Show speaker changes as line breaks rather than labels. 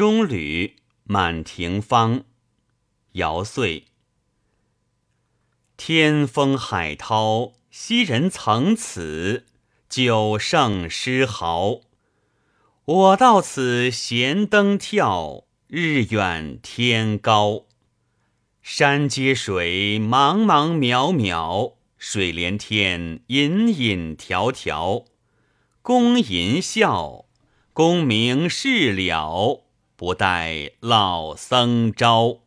中吕满庭芳，姚遂。天风海涛，昔人曾此，酒胜诗豪。我到此闲登眺，日远天高。山接水，茫茫渺渺；水连天，隐隐迢迢。公吟啸，功名事了，不待老僧招。